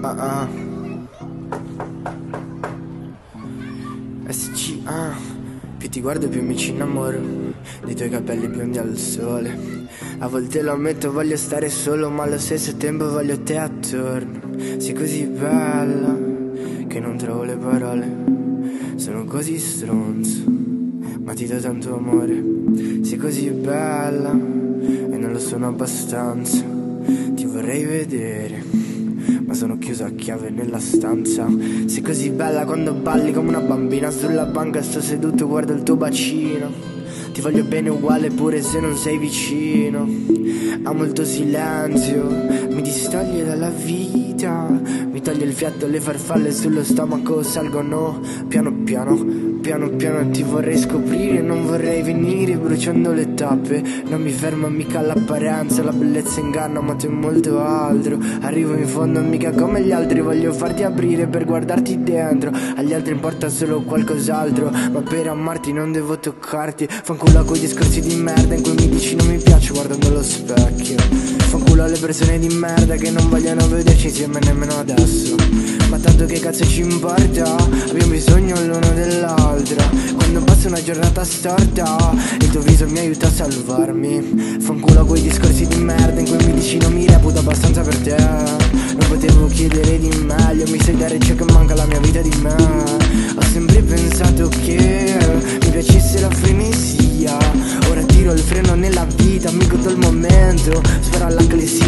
Ah ah. SGA. Più ti guardo più mi ci innamoro. Dei tuoi capelli biondi al sole. A volte lo ammetto voglio stare solo Ma allo stesso tempo voglio te attorno. Sei così bella Che non trovo le parole. Sono così stronzo Ma ti do tanto amore. Sei così bella E non lo sono abbastanza. Ti vorrei vedere ma sono chiuso a chiave nella stanza. Sei così bella quando balli come una bambina Sulla banca. Sto seduto, guardo il tuo bacino. Ti voglio bene uguale pure se non sei vicino. Amo il tuo silenzio, mi distoglie dalla vita. Mi toglie il fiato, le farfalle sullo stomaco. Salgono piano piano Piano piano. Ti vorrei scoprire, non vorrei venire bruciando le tappe. Non mi ferma mica l'apparenza, la bellezza inganna ma c'è molto altro. Arrivo in fondo mica come gli altri, voglio farti aprire per guardarti dentro. Agli altri importa solo qualcos'altro, ma per amarti non devo toccarti. Fanculo a quei discorsi di merda in cui mi dici non mi piace guardando lo specchio. Fanculo alle persone di merda che non vogliono vederci insieme nemmeno adesso. Ma tanto che cazzo ci importa, abbiamo bisogno l'uno dell'altro. Quando passa una giornata storta Il tuo viso mi aiuta a salvarmi. Fanculo a quei discorsi di merda In cui mi dici non mi reputo abbastanza chiedere di meglio Mi sai dare ciò che manca alla mia vita di me. Ho sempre pensato che Mi piacesse la frenesia. Ora tiro il freno nella vita Mi godo il momento Spero alla clessidra bam